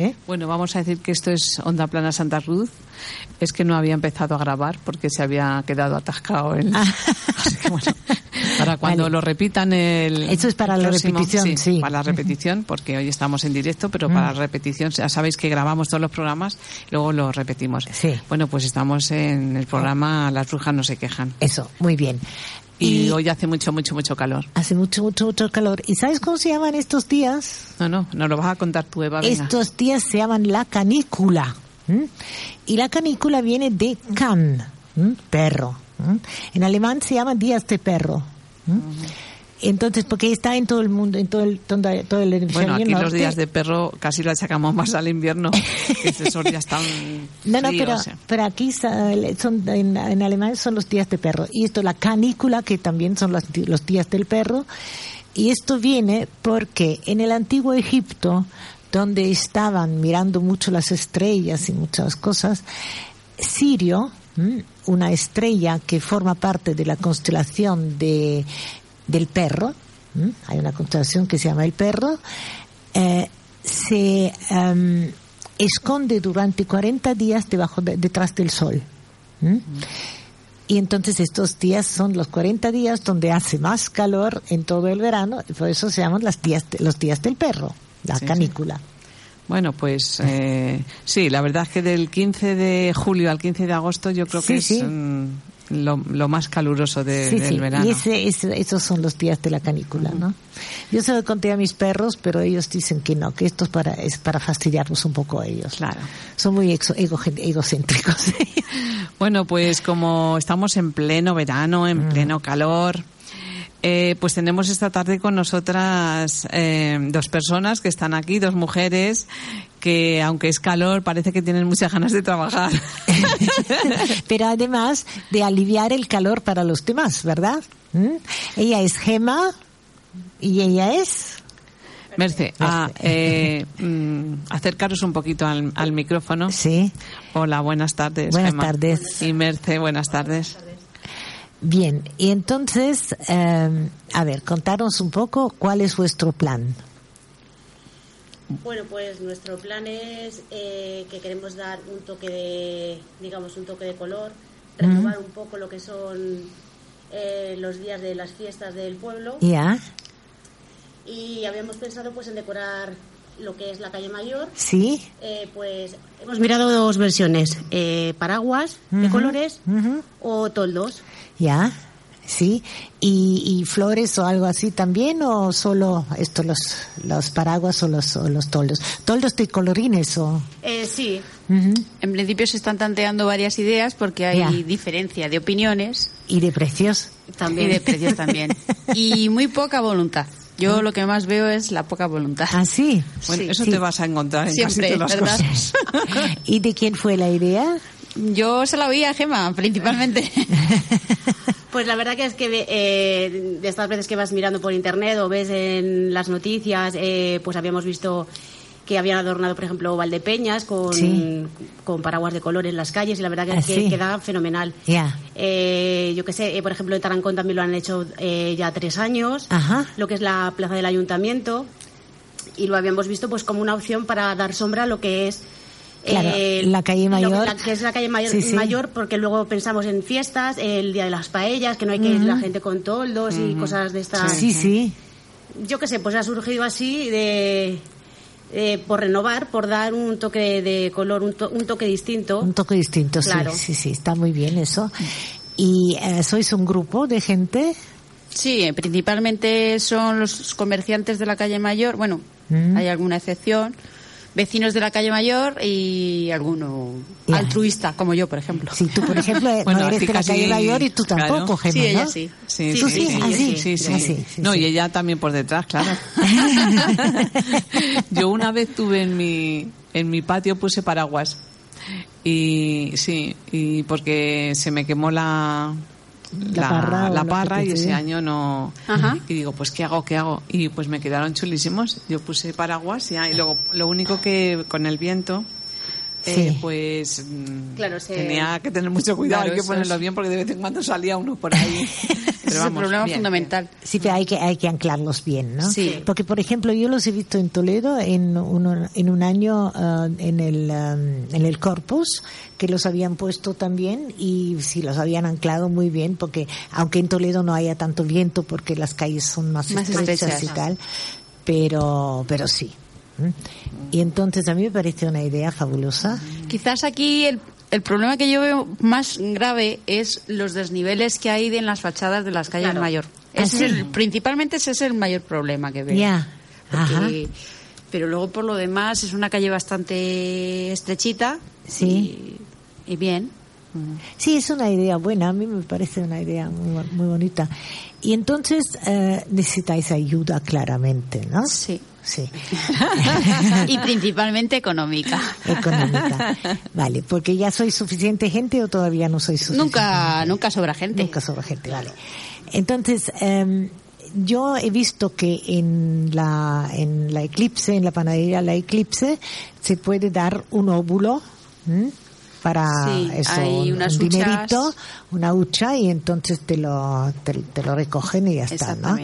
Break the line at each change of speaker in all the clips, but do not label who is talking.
¿Eh?
Bueno, vamos a decir que esto es Onda Plana Santa Cruz. Es que no había empezado a grabar porque se había quedado atascado el. Así que bueno, para cuando
Vale.
lo repitan el.
Eso es para la
próximo-
repetición, sí.
Para la repetición, porque hoy estamos en directo, pero para la repetición, ya sabéis que grabamos todos los programas y luego los repetimos.
Sí.
Bueno, pues estamos en el programa Las Brujas no se quejan.
Eso, muy bien.
Y, hoy hace mucho, mucho, mucho calor.
hace mucho, mucho, mucho calor. ¿Y sabes cómo se llaman estos días?
No, no, nos lo vas a contar tú, Eva. Venga.
Estos días se llaman la canícula. Y la canícula viene de can, perro. En alemán se llama días de perro. Entonces, porque está en todo el mundo, en todo el, todo, todo el
Bueno, aquí los días de perro casi lo achacamos más al invierno. que esos días tan
No, no, pero, pero aquí son, en, en alemán son los días de perro. Y esto, la canícula, que también son los, los días del perro. Y esto viene porque en el antiguo Egipto, donde estaban mirando mucho las estrellas y muchas cosas, Sirio, ¿m? una estrella que forma parte de la constelación de, del perro, ¿m? hay una constelación que se llama el perro, eh, se em, esconde durante 40 días debajo de- detrás del sol. ¿m? Y entonces estos días son los 40 días donde hace más calor en todo el verano, y por eso se llaman las días los días del perro, la
Sí, sí.
canícula.
Bueno, pues eh, sí, la verdad es que del 15 de julio al 15 de agosto yo creo que
Sí,
es
sí.
mm, lo, lo más caluroso de-
Sí,
del
sí,
verano.
y ese, ese- esos son los días de la canícula, ¿no? Yo se lo conté a mis perros, pero ellos dicen que no, que esto es para, es para fastidiarnos un poco a ellos.
Claro.
Son muy exo- ego- egocéntricos.
Bueno, pues como estamos en pleno verano, en
Mm.
pleno calor, eh, pues tenemos esta tarde con nosotras eh, dos personas que están aquí, dos mujeres que aunque es calor parece que tienen muchas ganas de trabajar.
pero además de aliviar el calor para los demás, ¿verdad? ¿Mm? Ella es Gema y ella es...
Merce, a, eh, mm, acercaros un poquito al, al micrófono.
Sí.
Hola, buenas tardes.
Buenas
Gemma.
tardes.
Y Merce, buenas tardes.
Bien, y entonces, eh, a ver, contaros un poco cuál es vuestro plan.
Bueno, pues nuestro plan es eh, que queremos dar un toque de, digamos, un toque de color, renovar un poco lo que son eh, los días de las fiestas del pueblo
¿Ya?
y habíamos pensado pues en decorar lo que es la calle mayor.
¿Sí?
Eh, pues hemos mirado dos versiones, eh, paraguas de colores o toldos.
¿Ya? ¿Sí? ¿Y, y flores o algo así también o solo esto, los, los paraguas o los, o los toldos? ¿Toldos de colorines o...?
Eh, sí,
Ujú.
En principio se están tanteando varias ideas porque hay
Ya.
diferencia de opiniones
¿Y de precios?
y de precios también. Y muy poca voluntad. Yo lo que más veo es la poca voluntad.
¿Ah, sí?
Bueno,
Sí.
eso
Sí.
te vas a encontrar en casi
Siempre,
todas las
¿verdad?
cosas.
¿Y de quién fue la idea?
Yo se la oí a Gema, principalmente.
Pues la verdad que es que eh, de estas veces que vas mirando por internet o ves en las noticias, eh, pues habíamos visto que habían adornado, por ejemplo, Valdepeñas con,
Sí.
con paraguas de color en las calles y la verdad que,
Ah,
que
sí.
queda fenomenal.
Ya.
Eh, yo que sé, eh, por ejemplo, en Tarancón también lo han hecho eh, ya tres años,
Ajá.
lo que es la plaza del ayuntamiento y lo habíamos visto pues como una opción para dar sombra a lo que es
Claro,
eh,
la calle
lo
mayor.
la que es la calle mayor,
Sí, sí.
mayor, porque luego pensamos en fiestas, el día de las paellas, que no hay que ir la gente con toldos y cosas de estas.
Sí, sí.
Yo qué sé, pues ha surgido así de, por renovar, por dar un toque de color, un, to- un toque distinto.
Un toque distinto,
Claro.
sí, sí, sí, está muy bien eso. ¿Y eh, sois un grupo de gente?
Sí, eh, principalmente son los comerciantes de la calle Mayor. Bueno,
Mm.
hay alguna excepción. Vecinos de la calle Mayor y alguno
Ya.
altruista, como yo, por ejemplo.
Sí, tú, por ejemplo,
Bueno,
no eres de la calle mayor y tú
claro.
tampoco, Gemma,
Sí, ella
¿no?
sí.
Sí,
¿Tú
sí,
sí?
sí,
Ah, sí.
sí, sí.
Sí, sí,
no, y ella también por detrás, claro. Yo una vez tuve en mi, en mi patio puse paraguas. Y sí, y porque se me quemó la,
La parra
la parra y ese año no.
Ajá.
Y digo, pues ¿qué hago? ¿Qué hago? Y pues me quedaron chulísimos. Yo puse paraguas y, ah, y luego lo único que con el viento eh,
Sí.
pues mm,
Claro, se-
tenía que tener mucho cuidado,
Claro,
hay que ponerlo
es.
bien porque de vez en cuando salía uno por ahí.
Es el problema
bien,
fundamental.
Sí, pero hay que, hay que anclarlos bien, ¿no?
Sí.
Porque, por ejemplo, yo los he visto en Toledo en, uno- en un año ah, en, el, ah, en el Corpus, que los habían puesto también y sí, los habían anclado muy bien, porque aunque en Toledo no haya tanto viento, porque las calles son más,
Más
estrechas,
estrechas.
y tal, pero, pero sí. Y entonces a mí me parece una idea fabulosa.
Quizás aquí el, el problema que yo veo más grave es los desniveles que hay de- en las fachadas de las calles
Claro.
mayor.
Ah, sí.
es el- principalmente ese es el mayor problema que veo.
Ya.
Porque- pero luego por lo demás es una calle bastante estrechita
Sí.
y, y bien.
Sí, es una idea buena, a mí me parece una idea muy, muy bonita. Y entonces eh, necesitáis ayuda claramente, ¿no?
Sí.
Sí,
y principalmente económica.
económica. Vale, porque ya sois suficiente gente o todavía no sois suficiente.
Nunca,
gente?
nunca sobra gente.
Nunca sobra gente, vale. Entonces, em, yo he visto que en la, en la Eclipse, en la panadería La Eclipse, se puede dar un óvulo ¿m? Para
Sí,
eso,
hay
un,
unas
un
huchas.
dinerito, una hucha, y entonces te lo, te, te lo recogen y ya está, ¿no?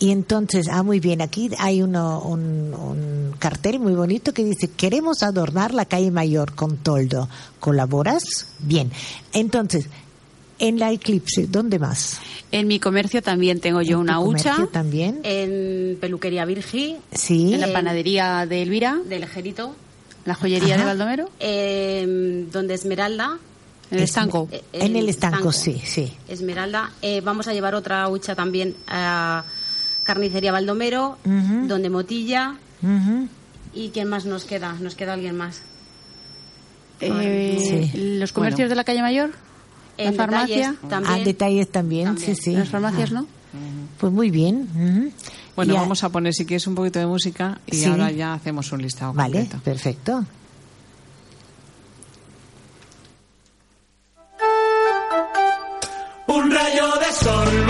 Y entonces, ah, muy bien, aquí hay uno, un, un cartel muy bonito que dice, queremos adornar la calle mayor con toldo. ¿Colaboras? Bien. Entonces, en la Eclipse, ¿dónde más?
En mi comercio también tengo yo
¿En
una hucha.
también?
En Peluquería Virgi,
Sí.
En la panadería de Elvira,
del Ejerito,
la joyería
Ajá.
de Baldomero,
eh, donde Esmeralda.
en el
Es-
estanco.
eh,
En el estanco, sí, sí.
Esmeralda. Eh, vamos a llevar otra hucha también a Carnicería Baldomero, donde Motilla. ¿Y quién más nos queda? Nos queda alguien más.
Eh,
Sí.
Los comercios
Bueno.
de la calle Mayor, la
En
farmacia,
detalles también.
Ah, detalles también,
También.
sí, sí.
las farmacias,
Ah,
¿no?
Pues muy bien.
Bueno,
Y
vamos a poner si quieres un poquito de música y
Sí.
ahora ya hacemos un listado
Vale,
completo.
perfecto.
Un rayo de sol,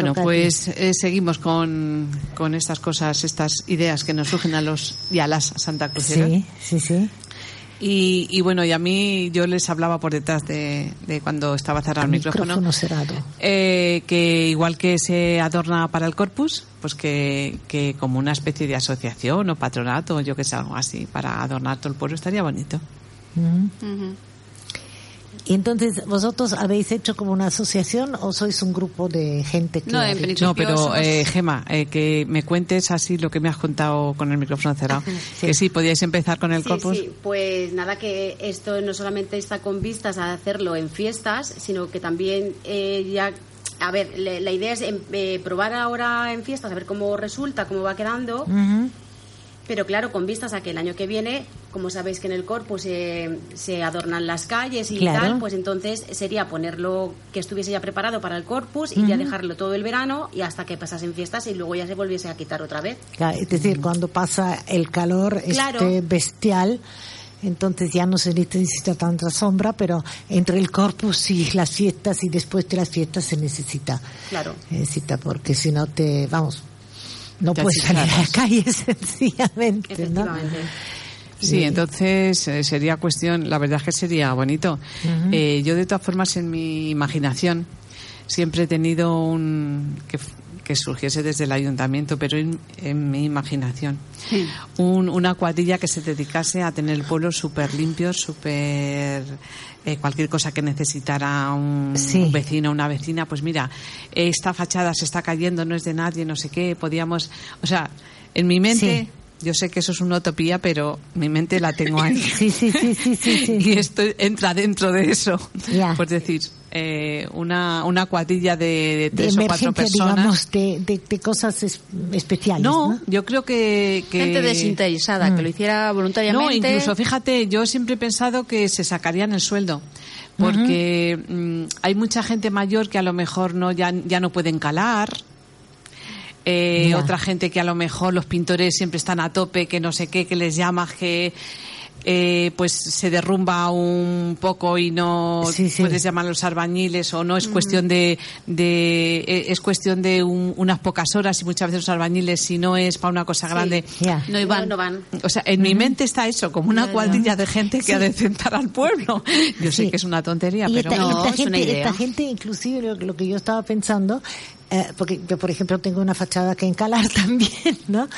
Bueno, pues eh, seguimos con, con estas cosas, estas ideas que nos surgen a los y a las Santa Cruceras.
Sí, sí, sí.
Y, y bueno, y a mí yo les hablaba por detrás de, de cuando estaba cerrado el micrófono.
cerrado.
Eh, que igual que se adorna para el corpus, pues que, que como una especie de asociación o patronato, yo que sé, algo así, para adornar todo el pueblo estaría bonito.
Ujú. Y entonces, ¿vosotros habéis hecho como una asociación o sois un grupo de gente que...
No, en principio
No, pero
somos-
eh, Gema, eh, que me cuentes así lo que me has contado con el micrófono cerrado. Que sí, podíais empezar con el
Sí,
corpus.
sí, pues nada, que esto no solamente está con vistas a hacerlo en fiestas, sino que también eh, ya. A ver, le- la idea es em, eh, probar ahora en fiestas, a ver cómo resulta, cómo va quedando.
Ujú.
Pero claro, con vistas a que el año que viene, como sabéis que en el corpus eh, se adornan las calles y
Claro.
tal, pues entonces sería ponerlo que estuviese ya preparado para el corpus y ya dejarlo todo el verano y hasta que pasasen fiestas y luego ya se volviese a quitar otra vez.
Claro, es decir, cuando pasa el calor
Claro.
este bestial, entonces ya no se necesita tanta sombra, pero entre el corpus y las fiestas y después de las fiestas se necesita.
Claro.
Necesita, porque si no te, vamos, no puedes salir a la calle sencillamente.
Sí, entonces eh, sería cuestión, la verdad es que sería bonito. Eh, yo de todas formas en mi imaginación siempre he tenido un que, que surgiese desde el ayuntamiento, pero en, en mi imaginación un- una cuadrilla que se dedicase a tener el pueblo súper limpio, súper eh, cualquier cosa que necesitara un,
Sí.
un vecino, una vecina, pues mira, esta fachada se está cayendo, no es de nadie, no sé qué, podíamos, o sea, en mi mente
Sí.
yo sé que eso es una utopía, pero mi mente la tengo ahí.
Sí, sí, sí, sí, sí, sí.
y esto entra dentro de eso.
Ya.
Pues decir, eh, una, una cuadrilla de, de
de
tres o cuatro personas.
digamos, de, de, de cosas es- especiales,
no,
¿no?
yo creo que, que-
Gente desinteresada, que lo hiciera voluntariamente.
No, incluso fíjate, yo siempre he pensado que se sacarían el sueldo. Porque mm, hay mucha gente mayor que a lo mejor no ya, ya no pueden calar. Eh. Otra gente que a lo mejor los pintores siempre están a tope, que no sé qué, que les llama, que eh, pues se derrumba un poco y no
Sí, sí.
puedes llamar a los albañiles o no es cuestión de, de eh, es cuestión de un- unas pocas horas y muchas veces los albañiles si no es para una cosa grande.
No iban.
No, no van.
o sea, en mi mente está eso, como una cuadrilla de gente que ha de sentar al pueblo. Yo sé que es una tontería,
Y
pero
esta,
No,
esta
es
gente,
una idea.
esta gente, inclusive lo, lo que yo estaba pensando, eh, porque yo, por ejemplo, tengo una fachada que encalar también, ¿no?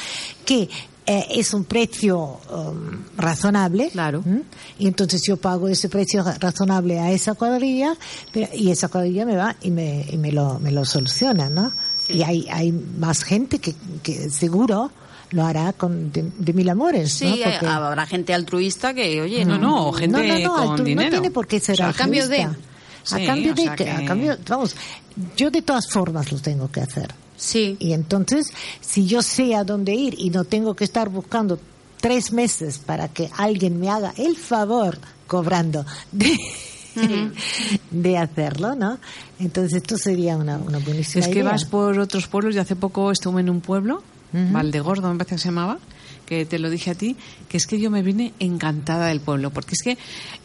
Que eh, es un precio um, razonable.
Claro.
¿m? Y entonces yo pago ese precio ra- razonable a esa cuadrilla, pero- y esa cuadrilla me va y me, y me, lo, me lo soluciona, ¿no? Y hay, hay más gente que, que seguro lo hará con de, de mil amores,
Sí,
¿no? Porque-
habrá gente altruista que, oye,
No, no, gente
no, no,
con dinero.
No tiene por qué ser
O sea, a cambio de-.
Sí,
a cambio
o
de
sea
que, a cambio, vamos, yo de todas formas lo tengo que hacer.
Sí.
Y entonces, si yo sé a dónde ir y no tengo que estar buscando tres meses para que alguien me haga el favor cobrando de, de hacerlo, ¿no? Entonces esto sería una, una buenísima
es que
idea.
vas por otros pueblos y hace poco estuve en un pueblo, Valdegordo me parece que se llamaba, que te lo dije a ti, que es que yo me vine encantada del pueblo, porque es que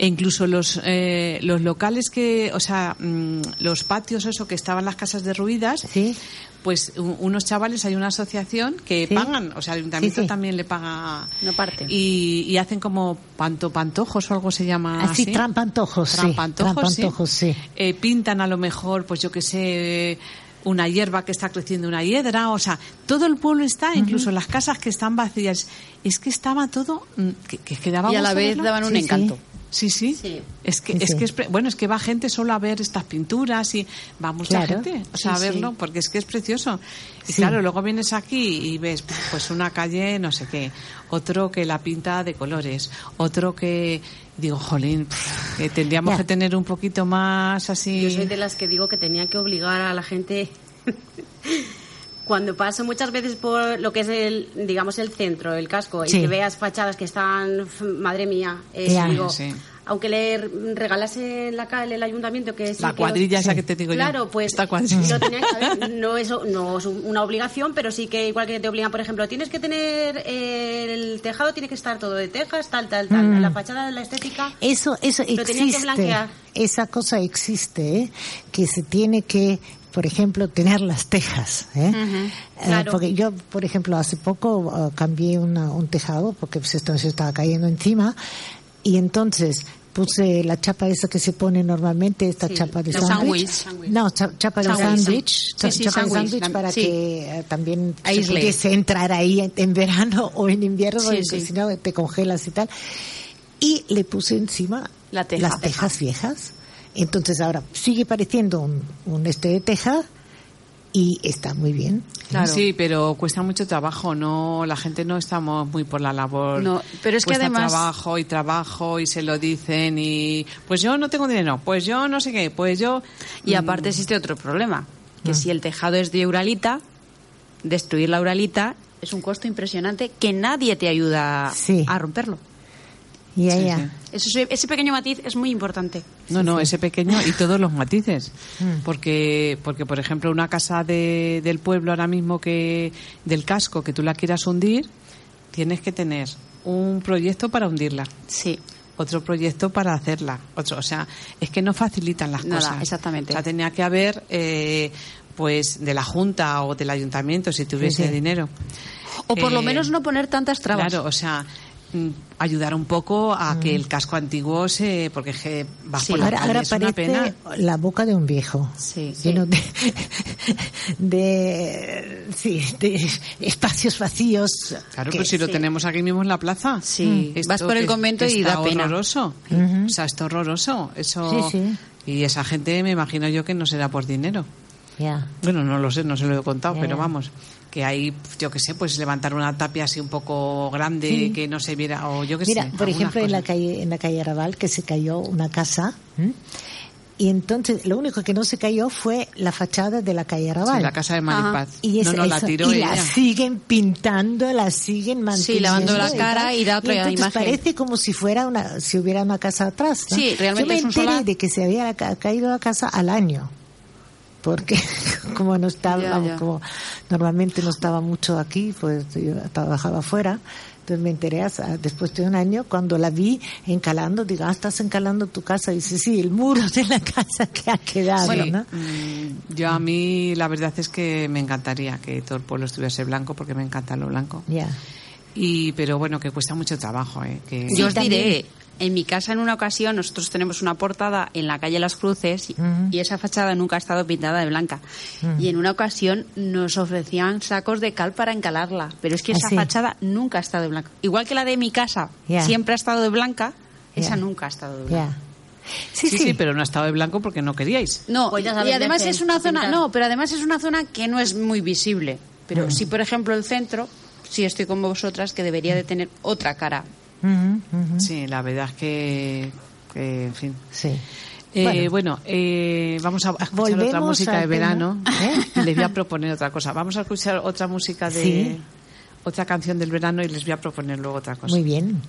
incluso los eh, los locales que, o sea, mm, los patios, eso que estaban las casas derruidas,
Sí.
pues unos chavales, hay una asociación que
Sí.
pagan, o sea, el ayuntamiento
Sí,
también le paga
Una parte.
y, y hacen como panto pantojos o algo se llama
Así,
así.
trampantojos.
Trampantojos,
Trampantojos, sí.
Eh, pintan a lo mejor, pues yo que sé, una hierba que está creciendo una hiedra, o sea, todo el pueblo está, incluso las casas que están vacías, es que estaba todo, mm, que, que, que daba
Y a la vez
verlo.
daban un
sí.
encanto.
Sí, sí.
Sí.
Es que,
Sí,
es
sí.
que es pre- bueno, es que va gente solo a ver estas pinturas y va mucha
Claro.
gente, o sea,
Sí,
a verlo,
sí.
porque es que es precioso. Y
Sí.
claro, luego vienes aquí y ves pues una calle, no sé qué, otro que la pinta de colores, otro que digo, jolín, pff, que tendríamos
Ya.
que tener un poquito más así.
Yo soy de las que digo que tenían que obligar a la gente. Cuando paso muchas veces por lo que es el, digamos, el centro, el casco,
Sí.
y que veas fachadas que están, madre mía, eh, digo,
Sí.
Aunque le regalase la calle el ayuntamiento que sí
La
que
cuadrilla
los-
esa que te digo yo.
Claro, pues
Esta
lo que saber. No es, no es una obligación, pero sí que igual que te obligan, por ejemplo, tienes que tener eh, el tejado, tiene que estar todo de tejas, tal, tal, tal.
Mm.
La fachada de la estética.
Eso, eso
Lo tenían que
existe.
blanquear.
Esa cosa existe, ¿eh? que se tiene que por ejemplo, tener las tejas. ¿eh?
Claro.
porque yo, por ejemplo, hace poco cambié una- un tejado porque pues, esto se estaba cayendo encima y entonces puse la chapa esa que se pone normalmente, esta
Sí,
chapa de sándwich. No, cha- chapa de
Sándwich, sí. Sí,
chapa de
sándwich,
para que eh, también se pudiese entrar ahí en, en verano o en invierno, porque si no te congelas y tal. Y le puse encima
La teja.
las tejas viejas. Entonces ahora sigue pareciendo un, un este de teja y está muy bien.
Claro.
Sí, pero cuesta mucho trabajo, no, la gente no estamos muy por la labor.
No, pero es que además-
trabajo y trabajo y se lo dicen y pues yo no tengo dinero, pues yo no sé qué, pues yo
Y aparte existe otro problema, que si el tejado es de uralita, destruir la uralita es un costo impresionante que nadie te ayuda
Sí.
a romperlo.
Ya,
Sí,
ya.
sí.
Eso, es- ese pequeño matiz es muy importante.
No, no, ese pequeño y todos los matices.
Mm.
Porque, porque por ejemplo, una casa de, del pueblo ahora mismo que del casco que tú la quieras hundir, tienes que tener un proyecto para hundirla,
Sí.
otro proyecto para hacerla, otro, o sea, es que no facilitan las
Nada,
cosas.
exactamente.
O sea, tenía que haber, eh, pues, de la junta o del ayuntamiento si tuviese
Sí, sí.
dinero.
O por lo
Eh,
menos no poner tantas trabas.
Claro, o sea, ayudar un poco a que el casco antiguo se, porque es que vas
Sí.
por la
Ahora,
calle,
ahora
es una
parece
pena.
la boca de un viejo.
Sí.
Lleno de, de, sí, de espacios vacíos.
Claro,
que-
pero si lo tenemos aquí mismo en la plaza.
Sí.
Esto
Vas por el convento
que
y
está
da pena.
horroroso. O sea, está horroroso. Eso...
Sí, sí.
Y esa gente me imagino yo que no será por dinero.
Ya.
Bueno, no lo sé, no se lo he contado, pero vamos, que hay, yo qué sé, pues levantar una tapia así un poco grande
Sí.
que no se viera, o yo qué
Mira,
sé.
por
algunas
ejemplo, en la calle, en la calle Arrabal, que se cayó una casa, y entonces lo único que no se cayó fue la fachada de la calle Arrabal.
Sí, la casa de Maripaz.
Y
no,
esa-
no, la tiró
y
ella.
la siguen pintando, la siguen manteniendo.
lavando la
y
cara
tal.
y da otra
entonces
imagen.
parece como si fuera una, si hubiera una casa atrás. ¿no?
Sí, realmente
Yo me
es un
enteré
solar.
de que se había ca- caído la casa al año. Porque como no estaba,
Ya,
vamos,
ya.
como normalmente no estaba mucho aquí, pues yo trabajaba afuera. Entonces me enteré hasta después de un año cuando la vi encalando, digo, ah, estás encalando tu casa. Y dice, sí, el muro de la casa que ha quedado,
Sí,
¿no?
mm, yo a mí la verdad es que me encantaría que todo el pueblo estuviese blanco porque me encanta lo blanco.
Ya.
Y pero bueno, que cuesta mucho trabajo, ¿eh? Que...
Yo os
también.
diré, en mi casa en una ocasión nosotros tenemos una portada en la calle Las Cruces y, y esa fachada nunca ha estado pintada de blanca. Y en una ocasión nos ofrecían sacos de cal para encalarla, pero es que
¿Ah,
esa
sí?
fachada nunca ha estado de blanca. Igual que la de mi casa siempre ha estado de blanca, esa nunca ha estado de blanca.
Sí,
Sí,
sí.
sí, pero no ha estado de blanco porque no queríais.
No,
Pues
y además es una
a
zona, no, pero además es una zona que no es muy visible. Pero sí, por ejemplo, el centro, sí estoy con vosotras que debería de tener otra cara.
Sí, la verdad es que, que, en fin.
Sí.
Eh,
Bueno.
bueno, eh, vamos a escuchar otra música de verano.
¿eh?
Y les voy a proponer otra cosa. Vamos a escuchar otra música de
Sí.
otra canción del verano y les voy a proponer luego otra cosa.
Muy bien.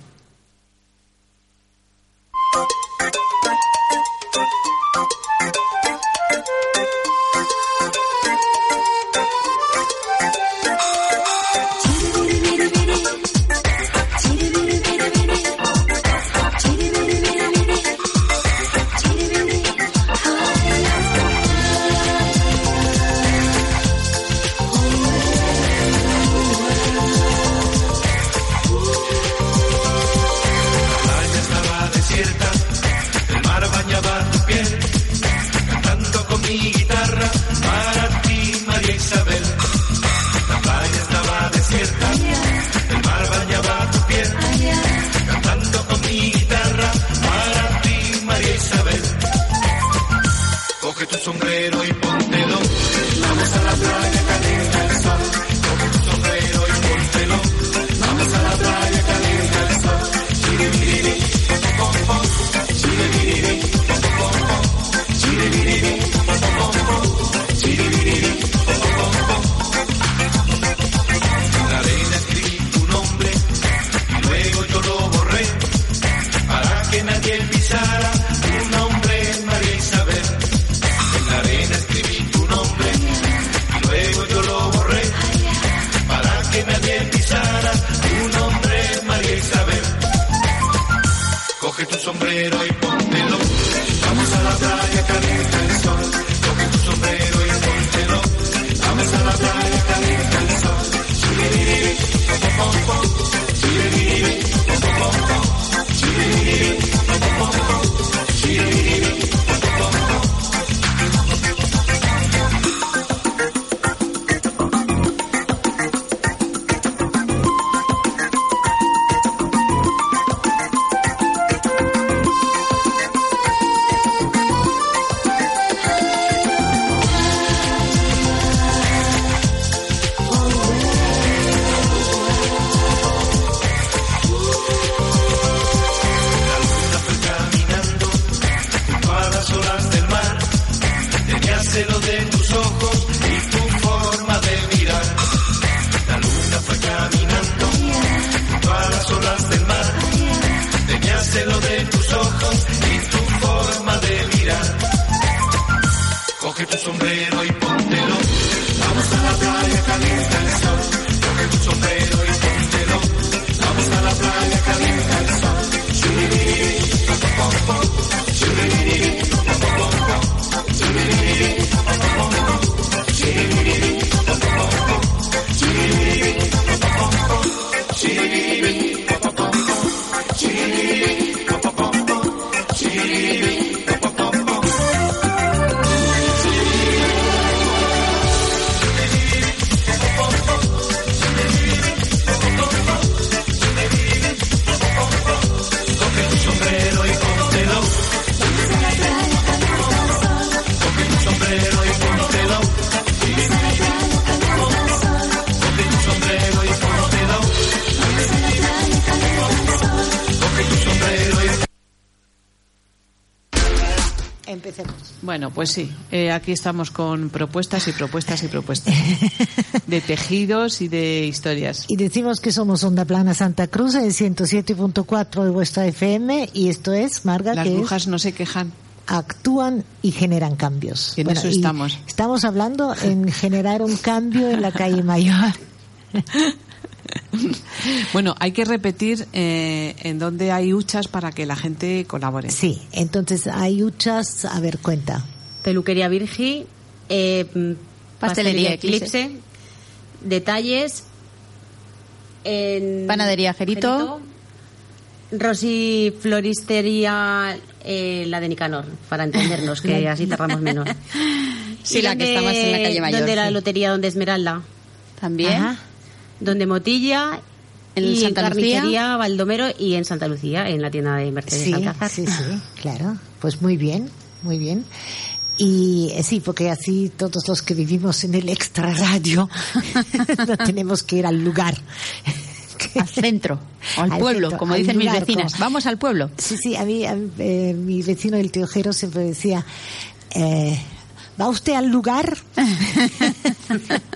Bueno, pues sí, eh, aquí estamos con propuestas y propuestas y propuestas de tejidos y de historias.
Y decimos que somos Onda Plana Santa Cruz en 107.4 de vuestra FM y esto es, Marga,
Las
que es
brujas no se quejan.
actúan y generan cambios.
En eso
y
estamos.
Estamos hablando en generar un cambio en la calle Mayor.
Bueno, hay que repetir eh, en dónde hay huchas para que la gente colabore.
Sí, entonces hay huchas, a ver, cuenta.
Peluquería Virgi, eh,
Pastelería
Eclipse, detalles, en
Panadería Jerito.
Rosy Floristería, eh, la de Nicanor, para entendernos, que así tardamos menos.
Sí,
¿Y
la que está más en la calle Mayor,
¿Dónde la
sí.
lotería, donde Esmeralda?
También.
Ajá.
Donde Motilla,
En
y
Santa Lucía.
Carnicería Baldomero y en Santa Lucía, en la tienda de Mercedes
Sí,
Alcázar.
sí, sí, claro. Pues muy bien, muy bien. Y eh, sí, porque así todos los que vivimos en el extra radio no tenemos que ir al lugar.
Al centro, o al,
Al
pueblo,
centro,
como
al
dicen mis vecinas.
como-
Vamos al pueblo.
Sí, sí, a mí, a eh, mi vecino el teojero siempre decía, eh, ¿va usted al lugar?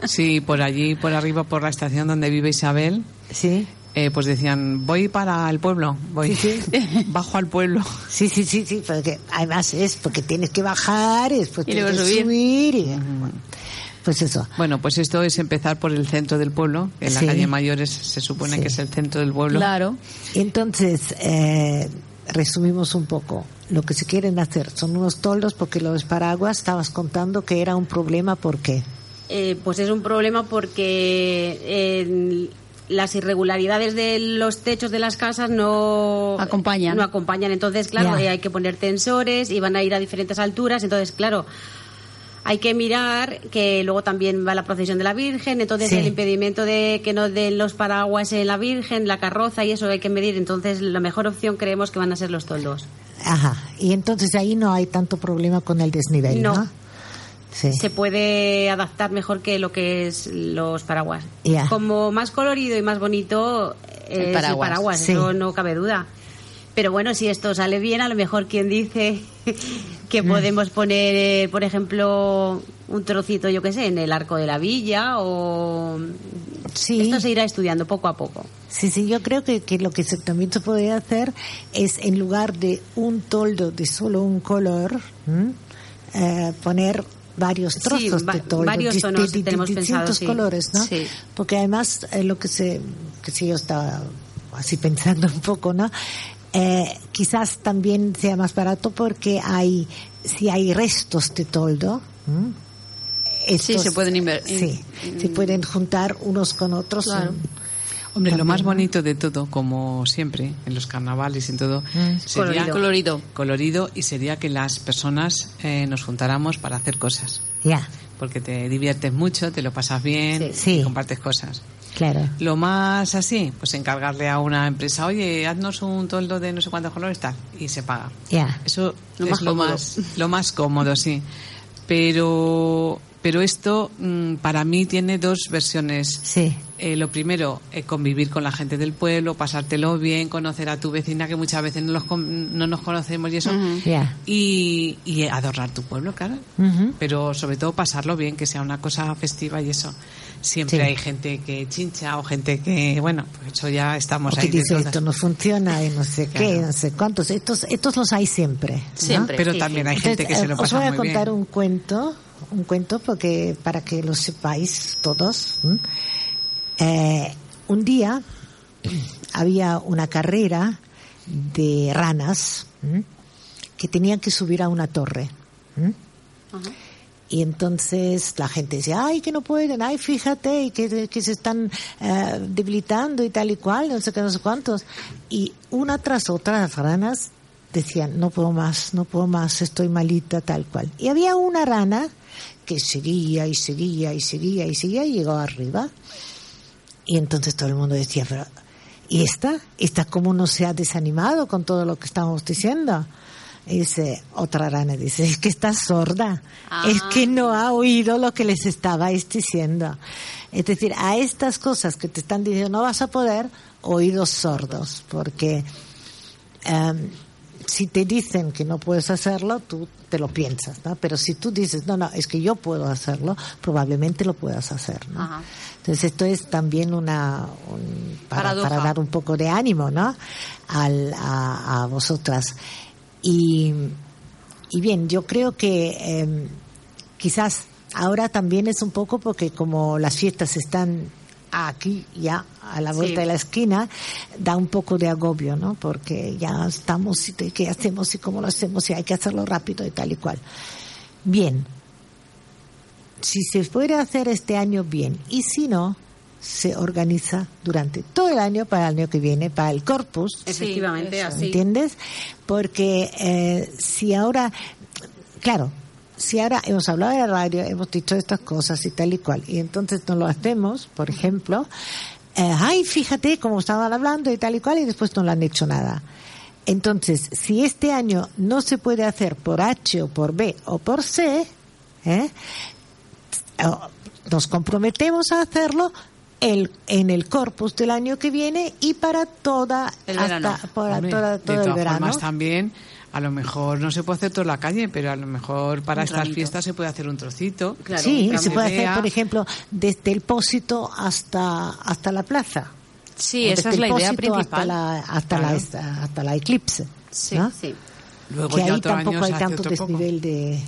Sí, por allí, por arriba, por la estación donde vive Isabel,
Sí.
eh, pues decían, voy para el pueblo, voy,
Sí,
bajo al pueblo.
Sí, sí, sí, sí, porque además es porque tienes que bajar y después
Y
tienes que
subir.
subir. y, bueno, pues eso.
Bueno, pues esto es empezar por el centro del pueblo, en la
Sí.
calle Mayores se supone
Sí.
que es el centro del pueblo.
Claro.
Entonces, eh, resumimos un poco. Lo que se quieren hacer son unos toldos porque los paraguas estabas contando que era un problema porque
Eh, pues es un problema porque eh, las irregularidades de los techos de las casas no
Acompañan.
No acompañan. Entonces, claro, eh, hay que poner tensores y van a ir a diferentes alturas. Entonces, claro, hay que mirar que luego también va la procesión de la Virgen. Entonces,
Sí.
el impedimento de que no den los paraguas en la Virgen, la carroza y eso hay que medir. Entonces, la mejor opción creemos que van a ser los toldos.
Ajá. Y entonces ahí no hay tanto problema con el desnivel, ¿no?
No.
Sí.
se puede adaptar mejor que lo que es los paraguas. Como más colorido y más bonito
El
es
paraguas.
el paraguas,
Sí.
eso no cabe duda. Pero bueno, si esto sale bien, a lo mejor quien dice que podemos poner, eh, por ejemplo, un trocito, yo qué sé, en el arco de la villa o...
Sí.
Esto se irá estudiando poco a poco.
Sí, sí, yo creo que, que lo que se, también se podría hacer es en lugar de un toldo de solo un color, eh, poner varios
Sí,
trozos
va-
de toldo
varios tonos
de, de-
tenemos
de
pensado,
distintos
sí.
colores, ¿no?
Sí.
Porque además eh, lo que se, que si yo estaba así pensando un poco, ¿no? Eh, quizás también sea más barato porque hay, si hay restos de toldo.
Sí, se pueden
sí,
in-
se pueden juntar unos con otros.
Hombre, lo más bonito de todo, como siempre, en los carnavales y en todo,
Mm.
sería
Colorido.
colorido y sería que las personas eh, nos juntáramos para hacer cosas.
Ya,
Porque te diviertes mucho, te lo pasas bien
Sí.
y compartes cosas.
Claro.
Lo más así, pues encargarle a una empresa, oye, haznos un toldo de no sé cuántos colores, tal, y se paga.
Ya.
Eso
Lo
es
más
lo más, lo más cómodo, sí. Pero, pero esto mm, para mí tiene dos versiones.
Sí,
Eh, lo primero, eh, convivir con la gente del pueblo, pasártelo bien, conocer a tu vecina, que muchas veces no, los con- no nos conocemos y eso.
ya.
y, y adornar tu pueblo, claro. Pero sobre todo pasarlo bien, que sea una cosa festiva y eso. Siempre
Sí.
hay gente que chincha o gente que, bueno, pues eso ya estamos
O que
ahí.
dice esto no funciona y no sé qué, no sé cuántos. Estos, estos los hay siempre. ¿no?
Siempre.
Pero
Sí,
también
sí.
hay gente que se lo
eh,
pasa
Os voy a
muy
contar
bien.
un cuento, un cuento porque para que lo sepáis todos. Eh, un día había una carrera de ranas ¿m? que tenían que subir a una torre. ¿m? Y entonces la gente decía, ay, que no pueden, ay, fíjate, y que, que se están eh, debilitando y tal y cual, no sé qué, no sé cuántos. Y una tras otra las ranas decían, no puedo más, no puedo más, estoy malita, tal cual. Y había una rana que seguía y seguía y seguía y seguía y llegó arriba. Y entonces todo el mundo decía, pero, ¿y esta? ¿Esta cómo no se ha desanimado con todo lo que estamos diciendo? Y dice, otra rana dice, es que está sorda, es que no ha oído lo que les estabais diciendo. Es decir, a estas cosas que te están diciendo no vas a poder, oídos sordos, porque em, si te dicen que no puedes hacerlo, tú te lo piensas, ¿no? Pero si tú dices, no, no, es que yo puedo hacerlo, probablemente lo puedas hacer, ¿no?
Ajá.
Entonces esto es también una, un- para,
Paradoja.
para dar un poco de ánimo, ¿no? Al, a, a vosotras. Y, y bien, yo creo que eh, quizás ahora también es un poco porque como las fiestas están aquí ya a la vuelta
Sí.
de la esquina da un poco de agobio, ¿no? Porque ya estamos y qué hacemos y cómo lo hacemos y hay que hacerlo rápido y tal y cual. Bien, si se puede hacer este año bien y si no se organiza durante todo el año para el año que viene para el corpus
Efectivamente,
eso.
así.
¿Entiendes? Porque eh, si ahora, claro, si ahora hemos hablado de la radio, hemos dicho estas cosas y tal y cual, y entonces no lo hacemos, por ejemplo, eh, ay, fíjate cómo estaban hablando y tal y cual, y después no lo han hecho nada. Entonces, si este año no se puede hacer por H o por B o por C, ¿eh? nos comprometemos a hacerlo el, en el corpus del año que viene y para toda
El
hasta
verano.
para
Hombre,
toda-
de
todo el
todas
verano.
formas también a lo mejor no se puede hacer toda la calle pero a lo mejor para
Un
estas fiestas se puede hacer un trocito
Claro,
sí,
un
se puede hacer, por ejemplo, desde el Pósito hasta hasta la plaza.
Sí,
O
esa es la
el
idea principal.
Hasta la, hasta, la,
Claro.
esta- hasta la eclipse.
Sí,
¿no?
Sí.
luego
que
ya
ahí
otro
tampoco
año
hay tanto
poco.
desnivel de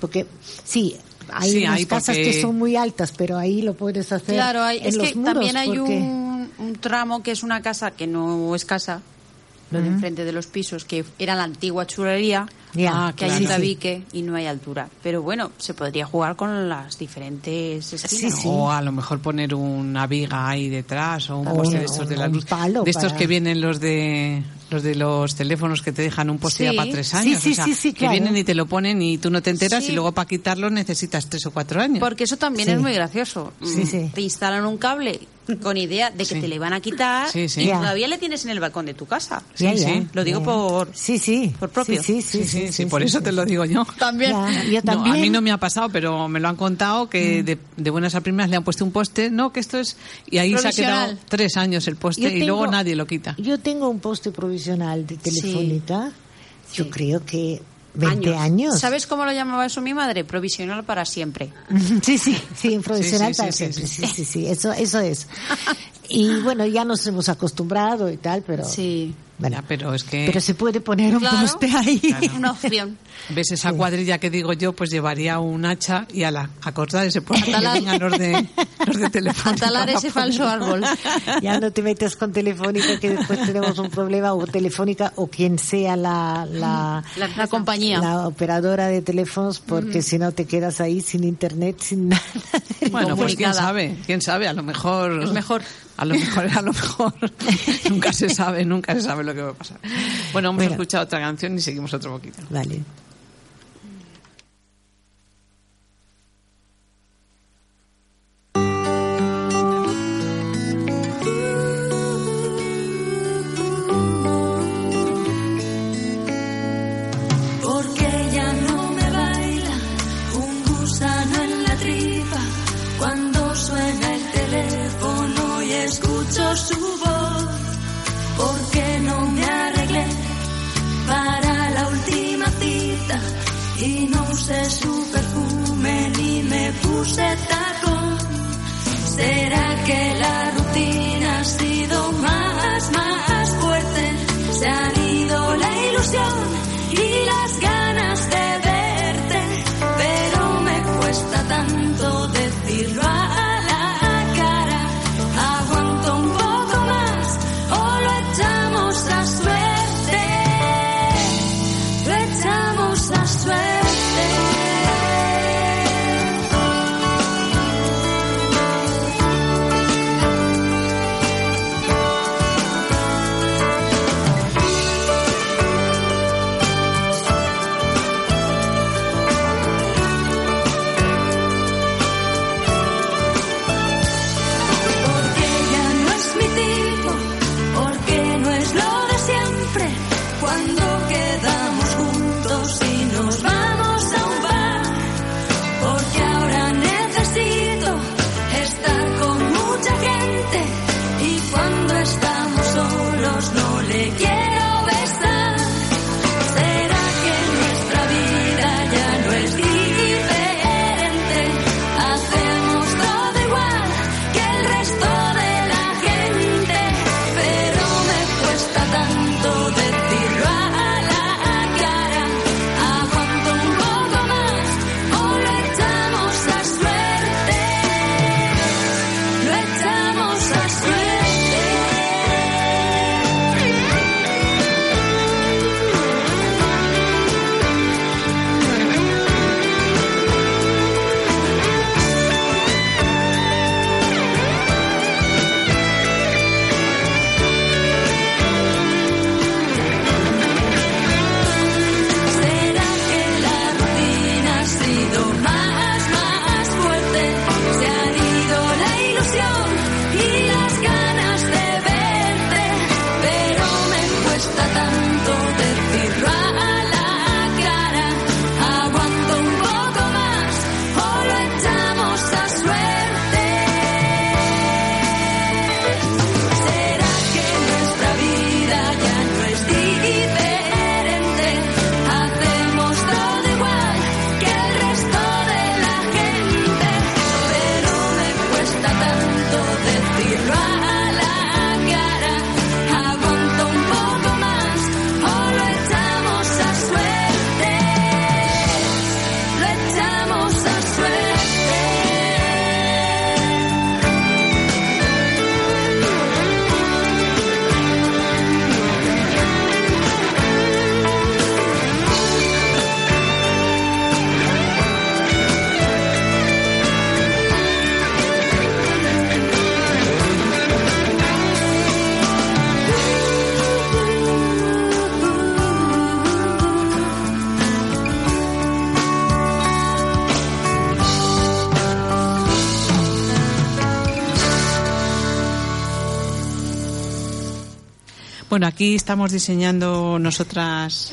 porque sí hay
Sí,
unas
hay
casas
porque-
que son muy altas pero ahí lo puedes hacer
Claro, hay-
en
es
los
que
muros
también hay
porque-
un, un tramo que es una casa que no es casa, lo de enfrente de los pisos, que era la antigua chulería,
Ah,
que hay un
sí, sí.
tabique y no hay altura. Pero bueno, se podría jugar con las diferentes esquinas.
Sí, sí.
O a lo mejor poner una viga ahí detrás o un
O
poste de estos de la luz.
palo
de estos
para-
que vienen los de los de los teléfonos que te dejan un poste
Sí.
ya para tres
Sí,
años.
sí,
o sea,
sí, sí,
que
claro.
vienen y te lo ponen y tú no te enteras
Sí.
y luego para quitarlo necesitas tres o cuatro años.
Porque eso también
Sí.
es muy gracioso.
Sí,
Mm,
sí.
Te instalan un cable con idea de que
Sí.
te le van a quitar
Sí, sí.
y
Ya.
todavía le tienes en el balcón de tu casa.
Sí, sí.
Lo digo por-
sí sí
por propio.
sí sí sí,
sí, sí,
sí,
por
sí,
eso
sí.
te lo digo yo.
También.
Ya, yo
No,
también
a mí no me ha pasado, pero me lo han contado que de, de buenas a primeras le han puesto un poste, no, que esto es... Y ahí se ha quedado
Provisional.
tres años el poste
Yo
y luego
tengo-
nadie lo quita.
yo tengo un poste provisional de telefónica yo creo que 20 años,
Años.
¿Sabes cómo lo llamaba eso mi madre? Provisional para siempre.
Sí, sí, sí, en profesional
Sí, sí,
para
sí,
siempre.
sí,
Sí, sí, sí, eso, eso es. Y bueno, ya nos hemos acostumbrado y tal, pero
Sí.
Bueno,
Ya, pero es que...
pero se puede poner un
Claro.
poste ahí.
Una opción.
¿Ves esa cuadrilla que digo yo? Pues llevaría un hacha y a la a cortar ese poste que
talar.
vengan los de, los de teléfono.
A talar ese falso árbol.
Ya no te metes con Telefónica que después tenemos un problema o Telefónica o quien sea la la,
La, la compañía.
la operadora de teléfonos porque si no te quedas ahí sin internet, sin nada.
Bueno, pues quién sabe, quién sabe, a lo mejor...
Es mejor.
A lo mejor, a lo mejor. nunca se sabe, nunca se sabe lo que va a pasar. Bueno, hemos
Bueno.
escuchado otra canción y seguimos otro poquito.
Vale.
Bueno, aquí estamos diseñando nosotras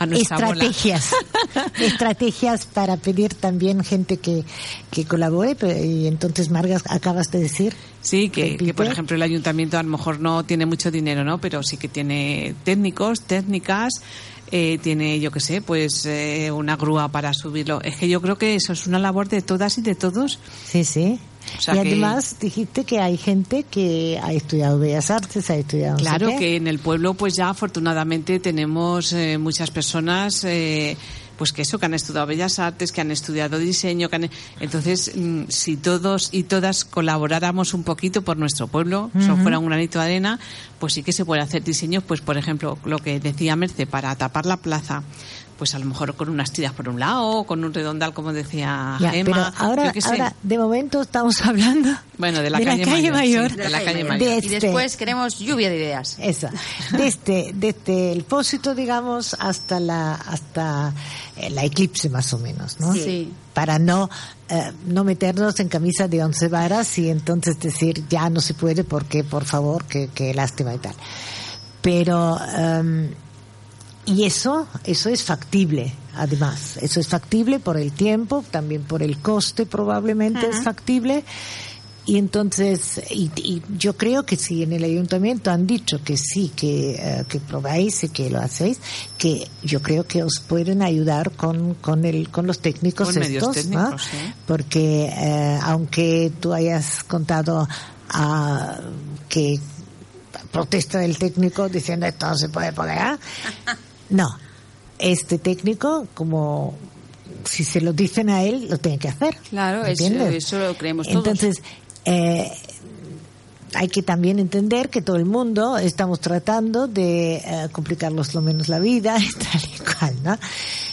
a nuestra bola.
estrategias estrategias para pedir también gente que, que colabore y entonces Margas acabas de decir
Sí, que, que, por ejemplo el ayuntamiento a lo mejor no tiene mucho dinero, ¿no? Pero sí que tiene técnicos, técnicas, eh, tiene, yo qué sé, pues eh, una grúa para subirlo. Es que yo creo que eso es una labor de todas y de todos.
sí sí
O sea
y
que-
además dijiste que hay gente que ha estudiado Bellas Artes ha estudiado no sé
Claro que en el pueblo, pues ya afortunadamente tenemos eh, muchas personas, eh, pues que eso, que han estudiado Bellas Artes, que han estudiado diseño, que han- entonces mm, si todos y todas colaboráramos un poquito por nuestro pueblo, eso fuera un granito de arena, pues sí que se puede hacer diseños, pues por ejemplo, lo que decía Merce, para tapar la plaza. Pues a lo mejor con unas tiras por un lado, con un redondal, como decía
Ya,
Gemma.
pero ahora,
yo qué sé.
ahora, de momento estamos hablando
Bueno, de la calle mayor,
mayor.
sí, de la calle
De
mayor.
Y
este-
después queremos lluvia de ideas.
Eso. Desde, desde el pósito, digamos, hasta la, hasta eh, la eclipse más o menos, ¿no?
Sí.
Para no, eh, no meternos en camisa de once varas y entonces decir, ya no se puede porque, por favor, que, que lástima y tal. Pero, em, y eso, eso es factible, además. Eso es factible por el tiempo, también por el coste probablemente es factible. Y entonces, y, y yo creo que si en el ayuntamiento han dicho que sí, que, eh, que probáis y que lo hacéis, que yo creo que os pueden ayudar con, con, el, con los técnicos
Con
estos, ¿no?
sí.
Porque eh, aunque tú hayas contado que protesta del técnico diciendo esto no se puede pagar, no. Este técnico, como si se lo dicen a él, lo tiene que hacer.
Claro, eso- lo creemos todos.
Entonces, eh, hay que también entender que todo el mundo estamos tratando de eh, complicarnos lo menos la vida tal y cual, ¿no?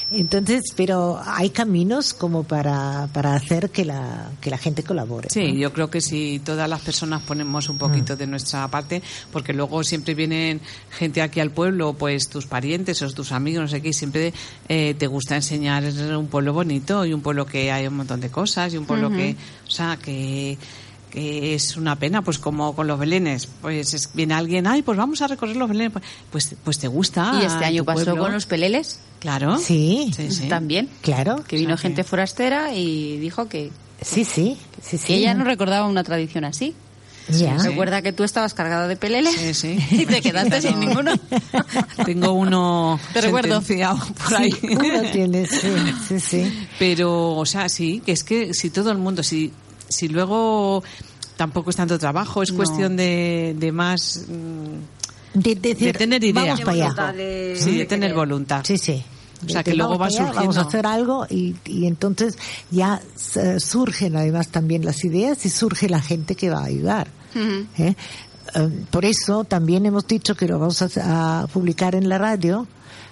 Entonces, pero hay caminos como para, para hacer que la, que la gente colabore.
Sí,
¿no?
yo creo que si todas las personas ponemos un poquito
Mm.
de nuestra parte, porque luego siempre vienen gente aquí al pueblo, pues tus parientes o tus amigos, no sé qué, y siempre eh, te gusta enseñar un pueblo bonito y un pueblo que hay un montón de cosas y un pueblo que, o sea, que que es una pena, pues como con los belenes, pues es- viene alguien, ay, pues vamos a recorrer los belenes, pues- pues, te gusta.
y este año pasó
pueblo.
con los peleles
Claro.
Sí,
Sí, sí.
también.
claro.
Que vino
O sea que-
gente forastera y dijo que,
Sí, sí, sí, sí.
que ella no recordaba una tradición así.
Ya.
Sí.
Recuerda que tú estabas cargada de peleles
Sí, sí.
y te quedaste sin ninguno.
Tengo uno
Te recuerdo.
sentenciado por ahí.
Sí, uno tiene, sí, sí, sí.
Pero, o sea, sí, que es que si todo el mundo, si, si luego tampoco es tanto trabajo, es
No.
cuestión de, de más, mm,
De, decir,
de tener idea.
Vamos para allá.
Voluntad de-
sí, de
de
tener voluntad.
Sí, sí.
O sea,
De-
que luego va
allá, Vamos a
surgiendo.
hacer algo y, y entonces ya surgen además también las ideas y surge la gente que va a ayudar. ¿eh? Eh, por eso también hemos dicho que lo vamos a, a publicar en la radio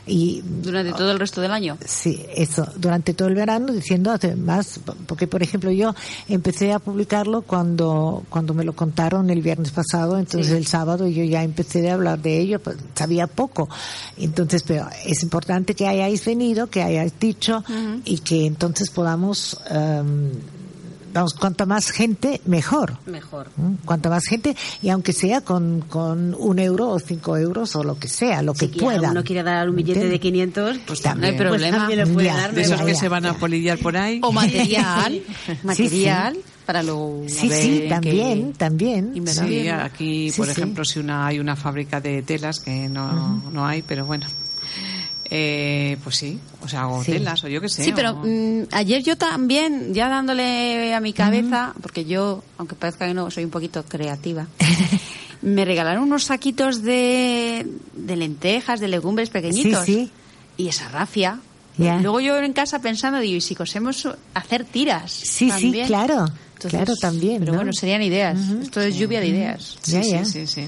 y
Durante todo el resto del año.
Sí, eso, durante todo el verano, diciendo además, porque por ejemplo yo empecé a publicarlo cuando, cuando me lo contaron el viernes pasado, entonces
Sí.
el sábado yo ya empecé a hablar de ello, pues sabía poco. Entonces, pero es importante que hayáis venido, que hayáis dicho y que entonces podamos, em, vamos, cuanta más gente, mejor.
Mejor.
¿Mm? Cuanta más gente, y aunque sea con, con un euro o cinco euros o lo que sea, lo que
Si
pueda.
uno quiere dar un billete de 500, pues
también.
no hay problema.
Pues
también lo puede
Ya,
dar,
De esos que
ya.
se van a polillar por ahí.
O material.
Sí,
material para lo.
Sí, sí, también,
qué-
también.
Sí, aquí,
Sí,
por
sí.
ejemplo, si una hay una fábrica de telas que no, no hay, pero bueno. Eh, pues sí, o sea, o
Sí.
telas, o yo qué sé.
Sí, pero
o-
mm, ayer yo también, ya dándole a mi cabeza, porque yo, aunque parezca que no, soy un poquito creativa, me regalaron unos saquitos de, de lentejas, de legumbres pequeñitos.
Sí, sí.
Y esa rafia.
Ya.
Luego yo en casa pensando, digo, ¿y si cosemos hacer tiras?
Sí, sí, claro.
Entonces,
claro, también.
Pero
¿no?
bueno, serían ideas. Esto es lluvia de ideas.
sí, sí, sí, sí.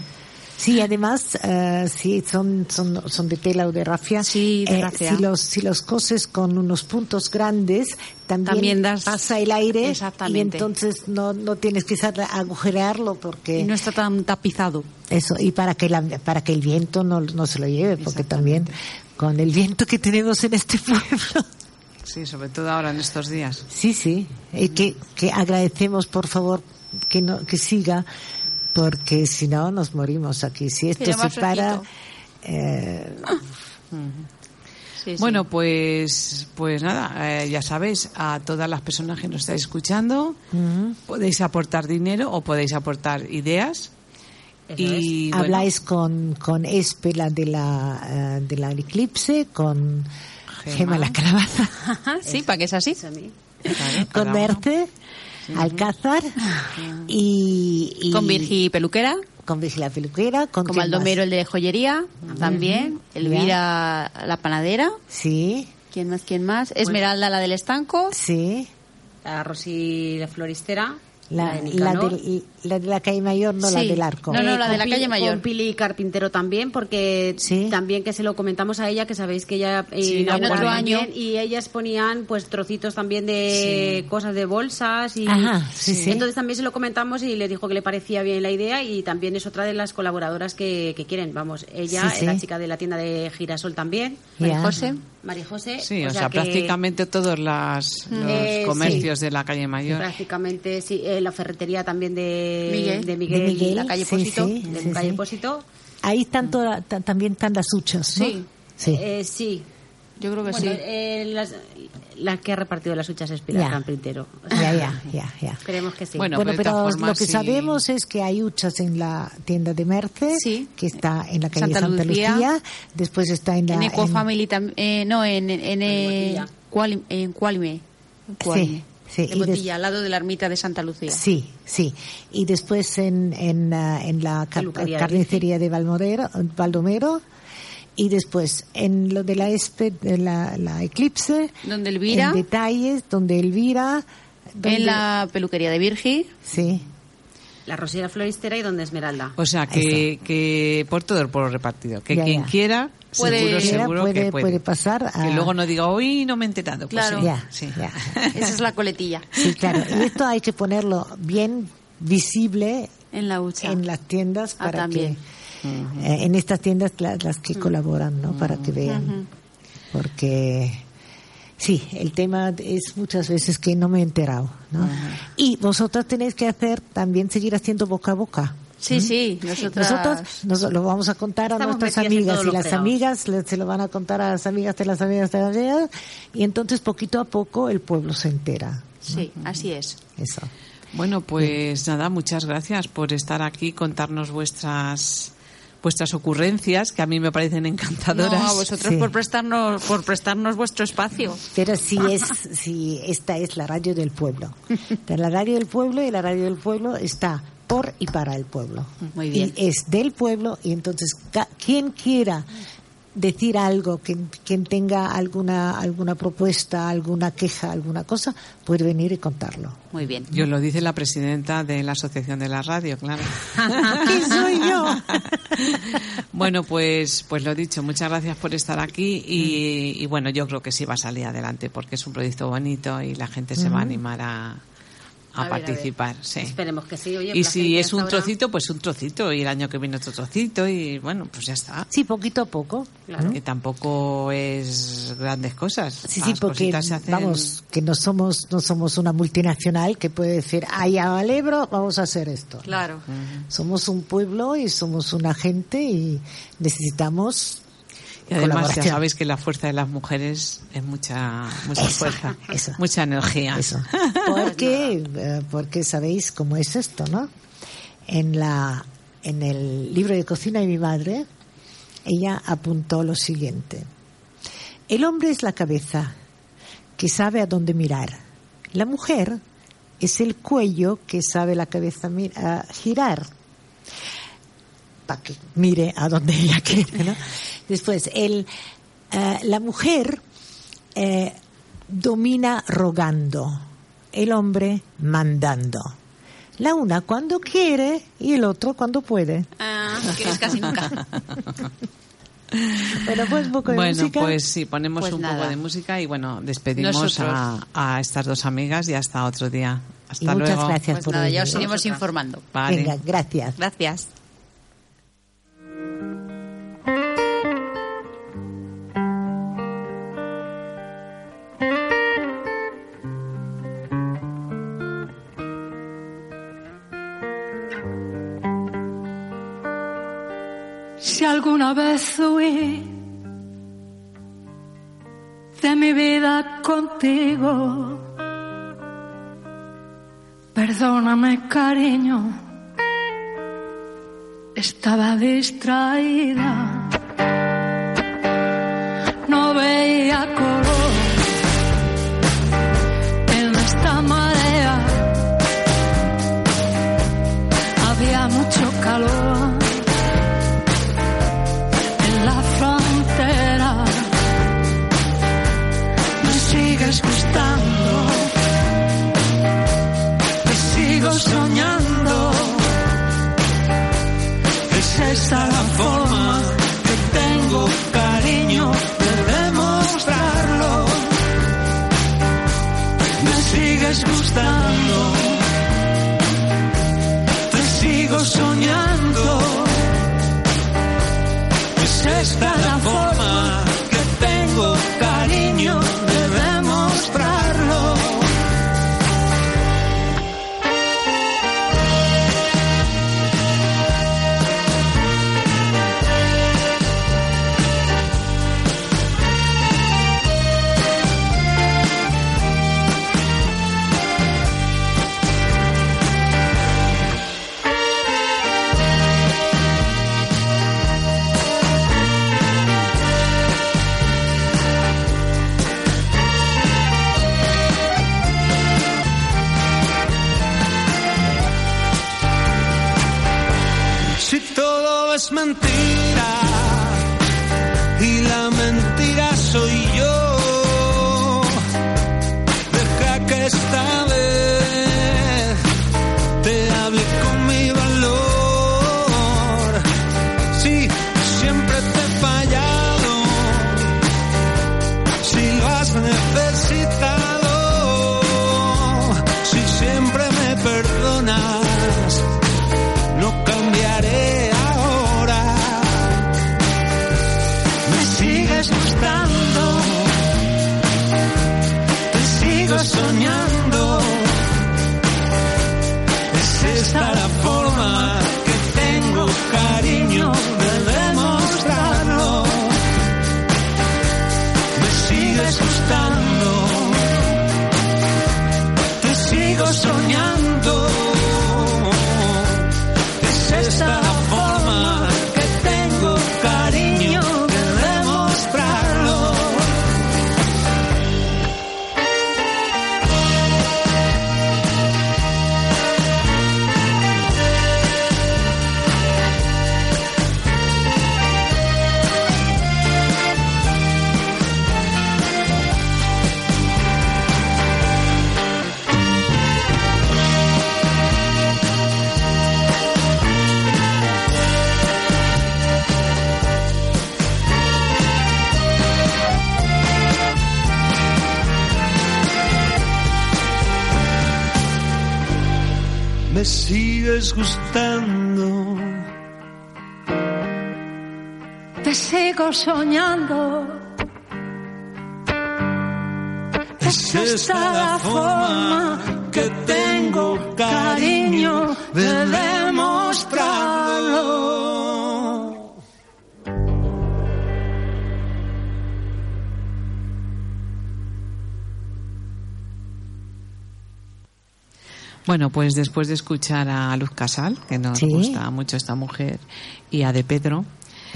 Sí, además, eh, sí, son, son, son de tela o de rafia.
Sí, de
Eh,
rafia.
si los, si los coses con unos puntos grandes, también,
También das-
pasa el aire. Y
Exactamente.
entonces no, no tienes que agujerearlo porque
Y no está tan tapizado.
eso, y para que la, para que el viento no, no se lo lleve, porque también con el viento que tenemos en este pueblo.
Sí, sobre todo ahora en estos días.
Sí, sí. Y que, que agradecemos, por favor, que no, que siga, porque si no nos morimos aquí. Si esto se para. Eh,
Sí, sí.
Bueno, pues, pues nada, eh, ya sabéis, a todas las personas que nos estáis escuchando, podéis aportar dinero o podéis aportar ideas.
Eso
y bueno,
habláis con, con Espe, la de la, eh, de la eclipse, con
Gema.
Gema la calabaza,
sí, para que es así.
Eso a mí.
claro,
con
uno.
Alcázar y, y-
Con Virgi Peluquera,
con Virgilia Peluquera, con
Baldomero
más?
el de joyería, también. Elvira la panadera.
Sí,
¿Quién más? ¿Quién más? Esmeralda la del estanco.
sí.
La Rosy la floristera.
La,
de
la, de, la de la calle mayor, no la del arco.
No, no,
Eh,
la de
con
la calle Mayor.
Con Pili Carpintero también, porque
Sí.
también que se lo comentamos a ella, que sabéis que ella eh,
Sí, en otro
también,
año.
y ellas ponían pues trocitos también de cosas de bolsas y
Ajá, sí, sí.
entonces también se lo comentamos y le dijo que le parecía bien la idea y también es otra de las colaboradoras que, que quieren, vamos, ella
Sí, sí.
la chica de la tienda de Girasol también.
María José.
María José,
Sí, o,
o
sea,
sea que-
prácticamente todos las, los
Eh,
comercios de la calle Mayor.
Prácticamente, sí. eh, la ferretería también de
Miguel.
de Miguel,
De Miguel,
la calle
sí,
Pósito.
sí,
de
sí,
calle
sí.
Pósito.
Ahí están toda- ta- también están las huchas, ¿no?
Sí.
Sí.
Eh, sí.
Yo creo que
Bueno,
sí.
eh, las, la que ha repartido las huchas es Pilar
Ya.
Carpintero.
Ya, ya, ya, ya.
Creemos que sí.
Bueno,
Bueno,
pero de
lo que
sí.
sabemos es que hay huchas en la tienda de Merce,
Sí.
que está en la calle
Santa
Santa, Lucía.
Lucía.
después está en la...
En Eco
en-
Family también. Eh, no, en, en, en, eh, en Cualime.
Sí, sí, des-
Botilla, al lado de la ermita de Santa Lucía.
Sí, sí. Y después en, en, en la car-
de
carnicería de Baldomero. Y después en lo de la ESPE, de la, la Eclipse.
Donde Elvira.
En detalles, donde Elvira. donde-
En la peluquería de Virgi.
Sí.
La Rosera Floristera y donde Esmeralda.
O sea, que, que por todo el pueblo repartido. Que
Ya,
quien
ya.
quiera,
Puede-
seguro, seguro
puede,
que puede.
puede pasar a...
Que luego no diga, hoy no me he enterado. Pues
Claro.
sí,
Ya,
sí.
ya.
Esa es la coletilla.
Sí, claro. Y esto hay que ponerlo bien visible
En la hucha.
en las tiendas
Ah,
para
también.
que eh, en estas tiendas la- las, que colaboran, ¿no? Para que vean. Porque sí, el tema es muchas veces que no me he enterado, ¿no? Y vosotras tenéis que hacer también seguir haciendo boca a boca.
Sí, sí. Nosotras...
Nosotros nos lo vamos a contar a nuestras amigas y las amigas le- se lo van a contar a las amigas de las amigas de las amigas y entonces poquito a poco el pueblo se entera.
Sí, así es.
Eso.
Bueno, pues nada, muchas gracias por estar aquí, contarnos vuestras vuestras ocurrencias, que a mí me parecen encantadoras.
No, a vosotros
Sí.
por prestarnos por prestarnos vuestro espacio.
Pero si es, si esta es la radio del pueblo. De la radio del pueblo y la radio del pueblo está por y para el pueblo.
Muy bien.
Y es del pueblo y entonces quien quiera decir algo, quien, quien tenga alguna alguna propuesta, alguna queja, alguna cosa, puede venir y contarlo.
Muy bien.
Yo lo dice la presidenta de la Asociación de la Radio, claro.
¿Quién soy yo?
Bueno, pues, pues lo dicho, muchas gracias por estar aquí y, y bueno, yo creo que sí va a salir adelante porque es un proyecto bonito y la gente se va a animar a, a,
A ver, a ver.
participar. sí.
Esperemos que sí. Oye,
y si es un
ahora-
trocito, pues un trocito y el año que viene otro trocito y bueno, pues ya está.
Sí, poquito a poco.
Claro.
Que tampoco es grandes cosas.
Sí, sí, porque
cositas se hacen-
vamos, que no somos no somos una multinacional que puede decir, ay, al Ebro vamos a hacer esto.
Claro.
Somos un pueblo y somos una gente y necesitamos
Y además ya sabéis que la fuerza de las mujeres es mucha, mucha
Eso,
fuerza,
eso.
mucha energía.
Eso. Porque, eh, porque sabéis cómo es esto, ¿no? En la, en el libro de cocina de mi madre, ella apuntó lo siguiente. El hombre es la cabeza que sabe a dónde mirar. La mujer es el cuello que sabe la cabeza girar para que mire a donde ella quiere, ¿no? Después, el, eh, la mujer eh, domina rogando, el hombre mandando. La una cuando quiere y el otro cuando puede.
Ah, que es casi nunca.
Bueno, pues un poco de
Bueno,
música.
pues sí, ponemos
Pues
un
nada.
poco de música y bueno, despedimos a, a estas dos amigas y hasta otro día. Hasta
y muchas
luego.
gracias
Pues
por
nada, ya os iremos informando.
Vale.
Venga, gracias.
Gracias.
Alguna vez huí de mi vida contigo, perdóname cariño, estaba distraída, soñando. Es esta la forma que tengo, cariño, de demostrarlo.
Bueno, pues después de escuchar a Luz Casal, que nos
Sí.
gusta mucho esta mujer, y a De Pedro,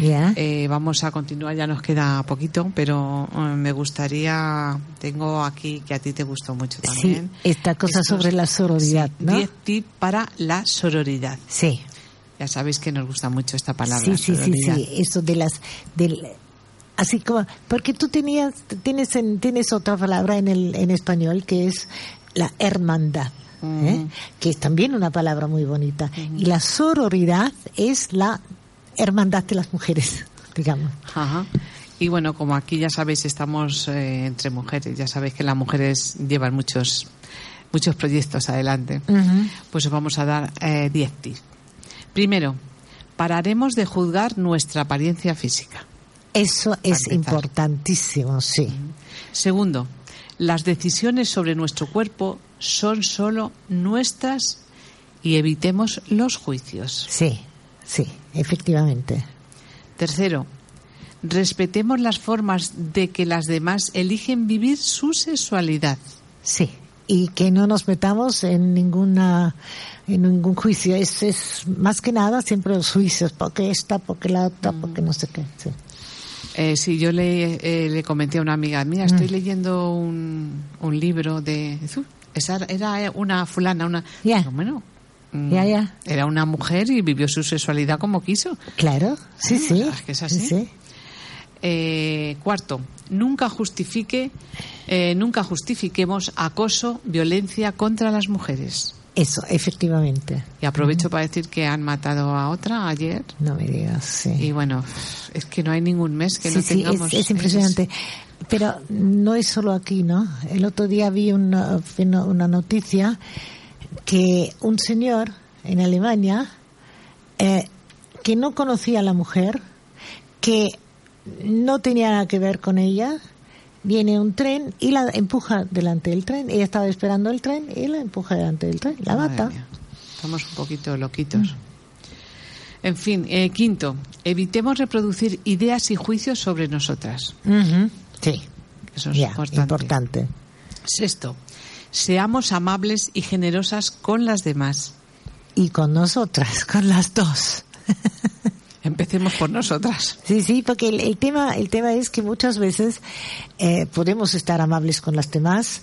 Ya.
eh, vamos a continuar, ya nos queda poquito, pero eh, me gustaría, tengo aquí que a ti te gustó mucho
Sí,
también.
esta cosa
Estos-
sobre la sororidad,
sí,
¿no?
10 tips para la sororidad.
Sí.
Ya sabéis que nos gusta mucho esta palabra.
Sí, sí, sí,
sororidad.
sí, eso de las del así como porque tú tenías tienes en- tienes otra palabra en el en español que es la hermandad. ¿eh? que es también una palabra muy bonita y la sororidad es la hermandad de las mujeres digamos
Ajá. Y bueno, como aquí ya sabéis, estamos eh, entre mujeres, ya sabéis que las mujeres llevan muchos muchos proyectos adelante. Pues os vamos a dar eh, 10 tips. Primero, pararemos de juzgar nuestra apariencia física.
eso es importantísimo sí
Segundo, las decisiones sobre nuestro cuerpo son solo nuestras y evitemos los juicios.
sí sí efectivamente
Tercero, respetemos las formas de que las demás eligen vivir su sexualidad.
Sí, y que no nos metamos en ninguna en ningún juicio. Es, es más que nada siempre los juicios, porque esta, porque la otra, porque no sé qué. Sí.
Eh, sí, yo le, eh, le comenté a una amiga, mira, estoy
Mm.
leyendo un, un libro de... Esa era una fulana, una... Digo, bueno,
Ya, ya.
Era una mujer y vivió su sexualidad como quiso.
Claro, sí,
Ah,
sí.
es que es así.
Sí, sí.
Eh, cuarto, nunca justifique, eh, nunca justifiquemos acoso, violencia contra las mujeres.
Eso, efectivamente.
Y aprovecho para decir que han matado a otra ayer.
No me digas, sí.
Y bueno, es que no hay ningún mes que
sí,
no
sí,
tengamos.
es, es impresionante. Pero no es solo aquí, ¿no? El otro día vi una, una noticia que un señor en Alemania eh, que no conocía a la mujer, que no tenía nada que ver con ella, viene un tren y la empuja delante del tren. Ella estaba esperando el tren y la empuja delante del tren. La
Madre
mata.
mía, Estamos un poquito loquitos. En fin, eh, quinto, evitemos reproducir ideas y juicios sobre nosotras.
Sí,
Eso es
ya,
importante.
importante.
Sexto, seamos amables y generosas con las demás.
Y con nosotras, con las dos.
Empecemos por nosotras.
Sí, sí, porque el, el tema, el tema es que muchas veces eh, podemos estar amables con las demás,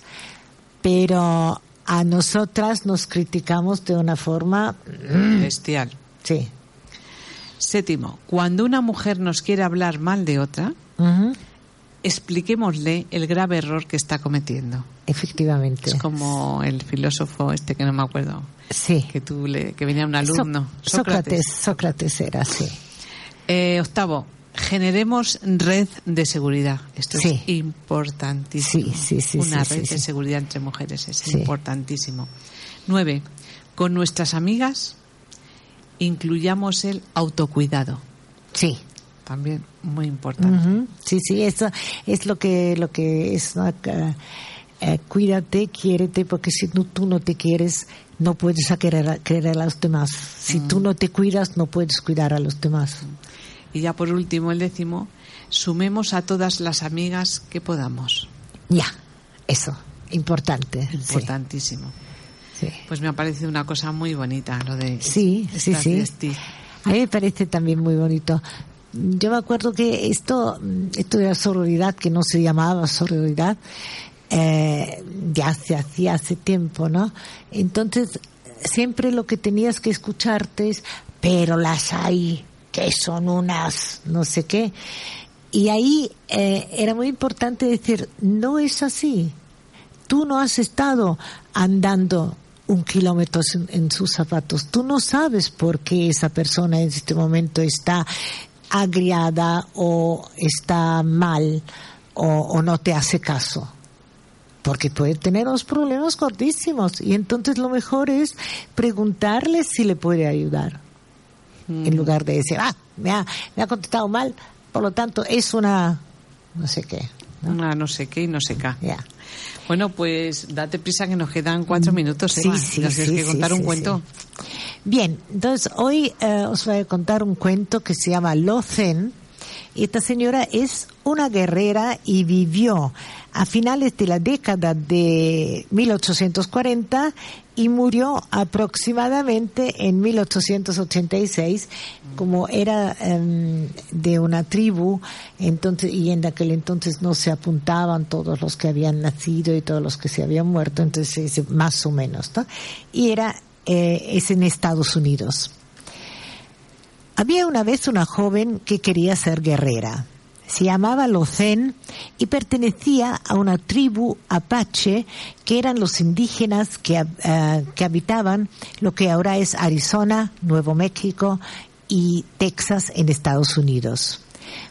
pero a nosotras nos criticamos de una forma,
Bestial.
sí,
Séptimo, cuando una mujer nos quiere hablar mal de otra,
ujú,
expliquémosle el grave error que está cometiendo.
Efectivamente.
Es como el filósofo este que no me acuerdo,
Sí.
que tú le, que venía un
So-
alumno,
Sócrates, Sócrates era así.
Eh, octavo, generemos red de seguridad. Esto
Sí.
es importantísimo.
Sí, sí, sí,
Una
sí,
red
sí,
de
sí.
seguridad entre mujeres es
Sí.
importantísimo. Nueve, con nuestras amigas incluyamos el autocuidado.
Sí.
También muy importante.
Sí, sí, eso es lo que, lo que es. Eh, cuídate, quiérete, porque si no, tú no te quieres, no puedes querer, a querer a los demás. Si tú no te cuidas, no puedes cuidar a los demás.
Y ya por último, el décimo, sumemos a todas las amigas que podamos.
Ya, eso, importante. sí,
Importantísimo.
Sí,
Pues me ha parecido una cosa muy bonita lo de
sí, sí. sí. A mí me parece también muy bonito. Yo me acuerdo que esto, esto de la sororidad, que no se llamaba sororidad, eh, ya se hacía hace tiempo, ¿no? Entonces, siempre lo que tenías que escucharte es, pero las hay, que son unas, no sé qué. Y ahí eh, era muy importante decir, no es así. Tú no has estado andando un kilómetro en, sus zapatos. Tú no sabes por qué esa persona en este momento está agriada o está mal o no te hace caso. Porque puede tener unos problemas gordísimos y entonces lo mejor es preguntarle si le puede ayudar. En lugar de decir, ah, me ha, me ha contestado mal, por lo tanto es una no sé qué. ¿no?
Una no sé qué y no sé qué.
Ya.
Bueno, pues date prisa que nos quedan cuatro minutos.
Sí,
Eva.
sí,
Nos tienes
sí,
que
sí,
contar un
sí,
cuento.
Bien, entonces hoy eh, os voy a contar un cuento que se llama Lo Zen. Y esta señora es una guerrera y vivió a finales de la década de 1840 y murió aproximadamente en 1886 como era em, de una tribu entonces y en aquel entonces no se apuntaban todos los que habían nacido y todos los que se habían muerto entonces es más o menos ¿no? y era eh, es en Estados Unidos había una vez una joven que quería ser guerrera. Se llamaba Locen y pertenecía a una tribu apache que eran los indígenas que, eh, que habitaban lo que ahora es Arizona, Nuevo México y Texas en Estados Unidos.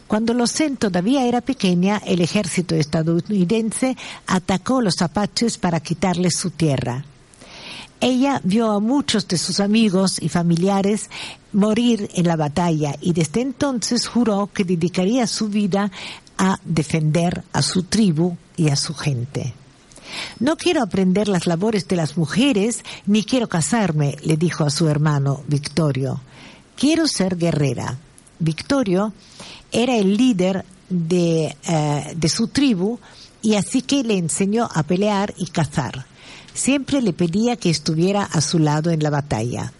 Cuando Locen todavía era pequeña, el ejército estadounidense atacó a los apaches para quitarles su tierra. Ella vio a muchos de sus amigos y familiares morir en la batalla y desde entonces juró que dedicaría su vida a defender a su tribu y a su gente. No quiero aprender las labores de las mujeres ni quiero casarme, le dijo a su hermano Victorio. Quiero ser guerrera. Victorio era el líder de, eh, de su tribu y así que le enseñó a pelear y cazar. Siempre le pedía que estuviera a su lado en la batalla.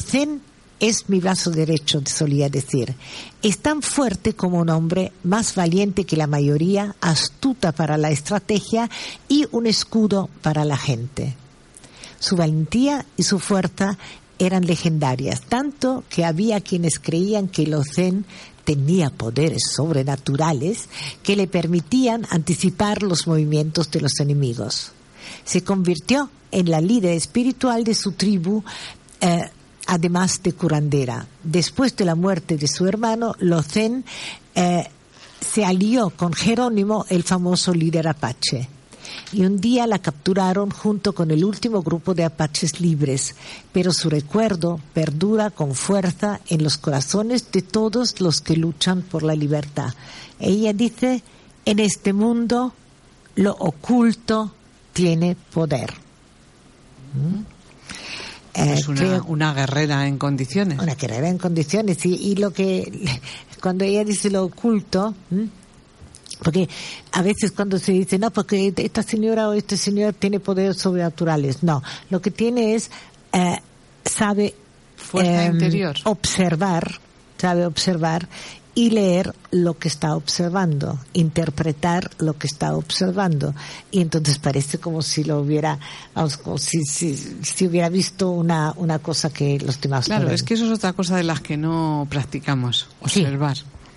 Zen es mi brazo derecho, solía decir. Es tan fuerte como un hombre, más valiente que la mayoría, astuta para la estrategia y un escudo para la gente. Su valentía y su fuerza eran legendarias, tanto que había quienes creían que Zen tenía poderes sobrenaturales que le permitían anticipar los movimientos de los enemigos. Se convirtió en la líder espiritual de su tribu, eh, además de curandera. Después de la muerte de su hermano, Lozen eh, se alió con Jerónimo, el famoso líder apache. Y un día la capturaron junto con el último grupo de apaches libres, pero su recuerdo perdura con fuerza en los corazones de todos los que luchan por la libertad. Ella dice, en este mundo lo oculto tiene poder. ¿Mm?
Es
Eh,
una,
creo-
una guerrera en condiciones.
una carrera en condiciones y, y lo que cuando ella dice lo oculto ¿m? porque a veces cuando se dice no porque esta señora o este señor tiene poderes sobrenaturales no lo que tiene es eh, sabe
Fuerza
em,
interior.
observar sabe observar y leer lo que está observando, interpretar lo que está observando. Y entonces parece como si lo hubiera, como si, si, si hubiera visto una, una cosa que los demás no
Claro,
ven.
es que eso es otra cosa de las que no practicamos,
Sí.
observar.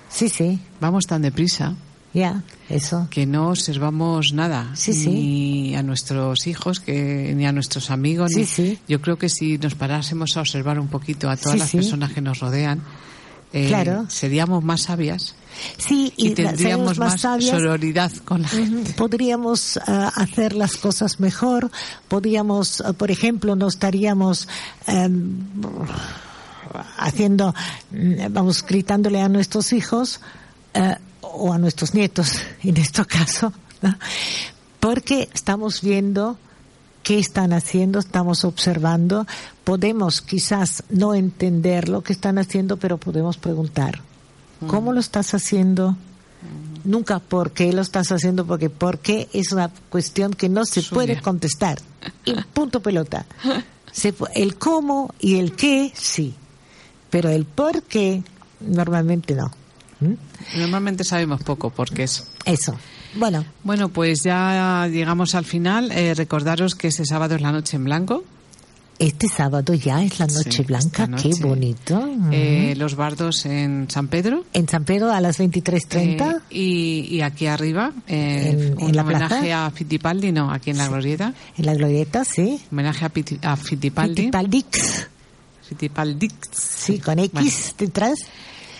Sí, sí,
Vamos tan deprisa
ya, eso.
que no observamos nada,
Sí, sí.
ni a nuestros hijos, que ni a nuestros amigos.
Sí,
ni-
sí.
Yo creo que si nos parásemos a observar un poquito a todas
Sí,
las
sí.
personas que nos rodean, eh,
Claro.
seríamos más sabias
Sí,
y, tendríamos
más,
más
sabias.
sororidad con la gente.
Podríamos ah, hacer las cosas mejor, podríamos, ah, por ejemplo, no estaríamos em, haciendo, mm, vamos, gritándole a nuestros hijos eh, o a nuestros nietos, en este caso, ¿no? porque estamos viendo qué están haciendo, estamos observando, podemos quizás no entender lo que están haciendo, pero podemos preguntar, ¿cómo lo estás haciendo? Nunca por qué lo estás haciendo, porque por qué es una cuestión que no se puede contestar. Y punto pelota. El cómo y el qué, sí. Pero el por qué, normalmente no. ¿Mm?
Normalmente sabemos poco porque es
Eso. Bueno,
Bueno, pues ya llegamos al final. Eh, recordaros que este sábado es la noche en blanco.
este sábado ya es la Noche
Sí,
Blanca,
esta
qué
noche.
bonito.
Eh, los bardos en San Pedro.
en San Pedro a las 23.30.
Eh, y, y aquí arriba, eh,
En- en
un
la
homenaje
plaza.
a Fittipaldi, no, aquí en la glorieta.
En la glorieta, sí.
Homenaje a, Piti- a Fittipaldi.
Fittipaldix,
Fittipaldi.
sí, con X
Bueno.
detrás.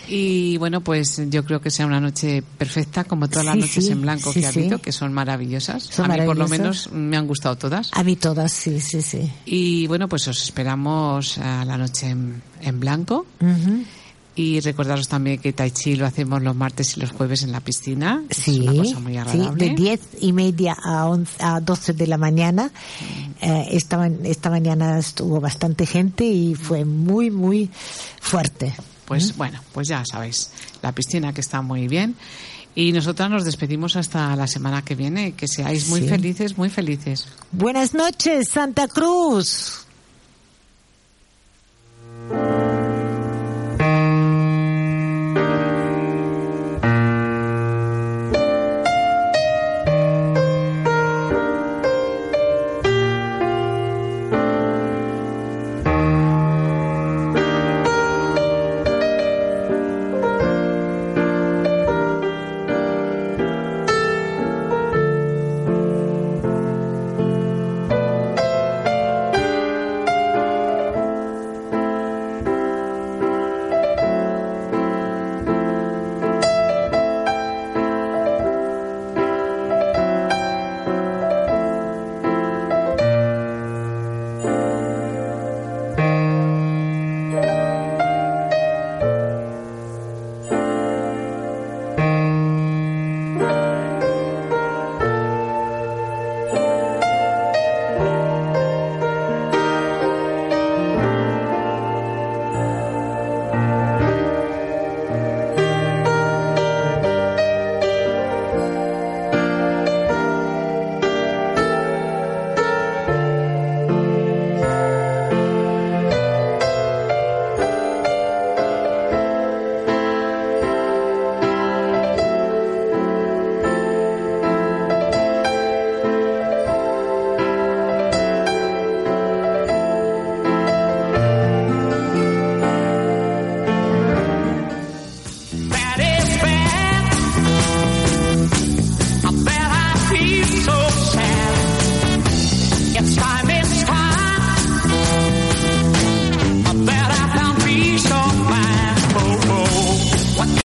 Y bueno, pues yo creo que sea una noche perfecta, como todas las
Sí,
noches
sí,
en blanco
sí,
que ha
sí.
habido, que son maravillosas.
Son
a mí, por lo menos, me han gustado todas.
A mí todas, sí, sí, sí.
Y bueno, pues os esperamos a la noche en, en blanco.
Ujú.
Y recordaros también que Tai Chi lo hacemos los martes y los jueves en la piscina.
Sí,
es una cosa muy
sí,
agradable.
de 10 y media a, 11 a 12 de la mañana. Eh, esta, esta mañana estuvo bastante gente y fue muy, muy fuerte.
Pues bueno, pues ya sabéis, la piscina que está muy bien. Y nosotras nos despedimos hasta la semana que viene. Que seáis muy
Sí.
felices, muy felices.
Buenas noches, Santa Cruz.